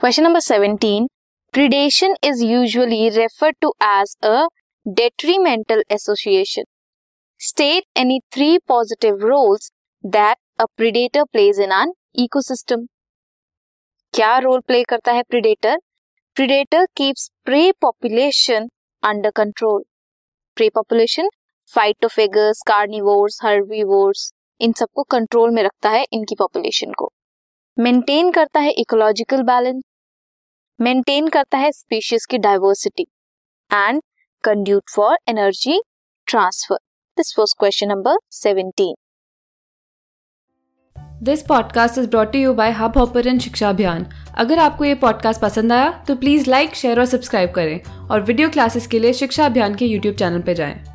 Question number 17 predation is usually refer to as a detrimental association state any three positive roles that a predator plays in an ecosystem क्या role play करता है predator predator keeps prey population under control prey population phytophages carnivores herbivores इन सबको control में रखता है इनकी population को. Maintain करता है इकोलॉजिकल बैलेंस मेंटेन करता है स्पीशीज की diversity and conduit for energy transfer this was question number seventeen this podcast is brought you by Hubhopper शिक्षा अभियान अगर आपको ये पॉडकास्ट पसंद आया तो प्लीज़ लाइक शेयर और सब्सक्राइब करें और वीडियो क्लासेस के लिए शिक्षा अभियान के यूट्यूब चैनल पर जाएँ।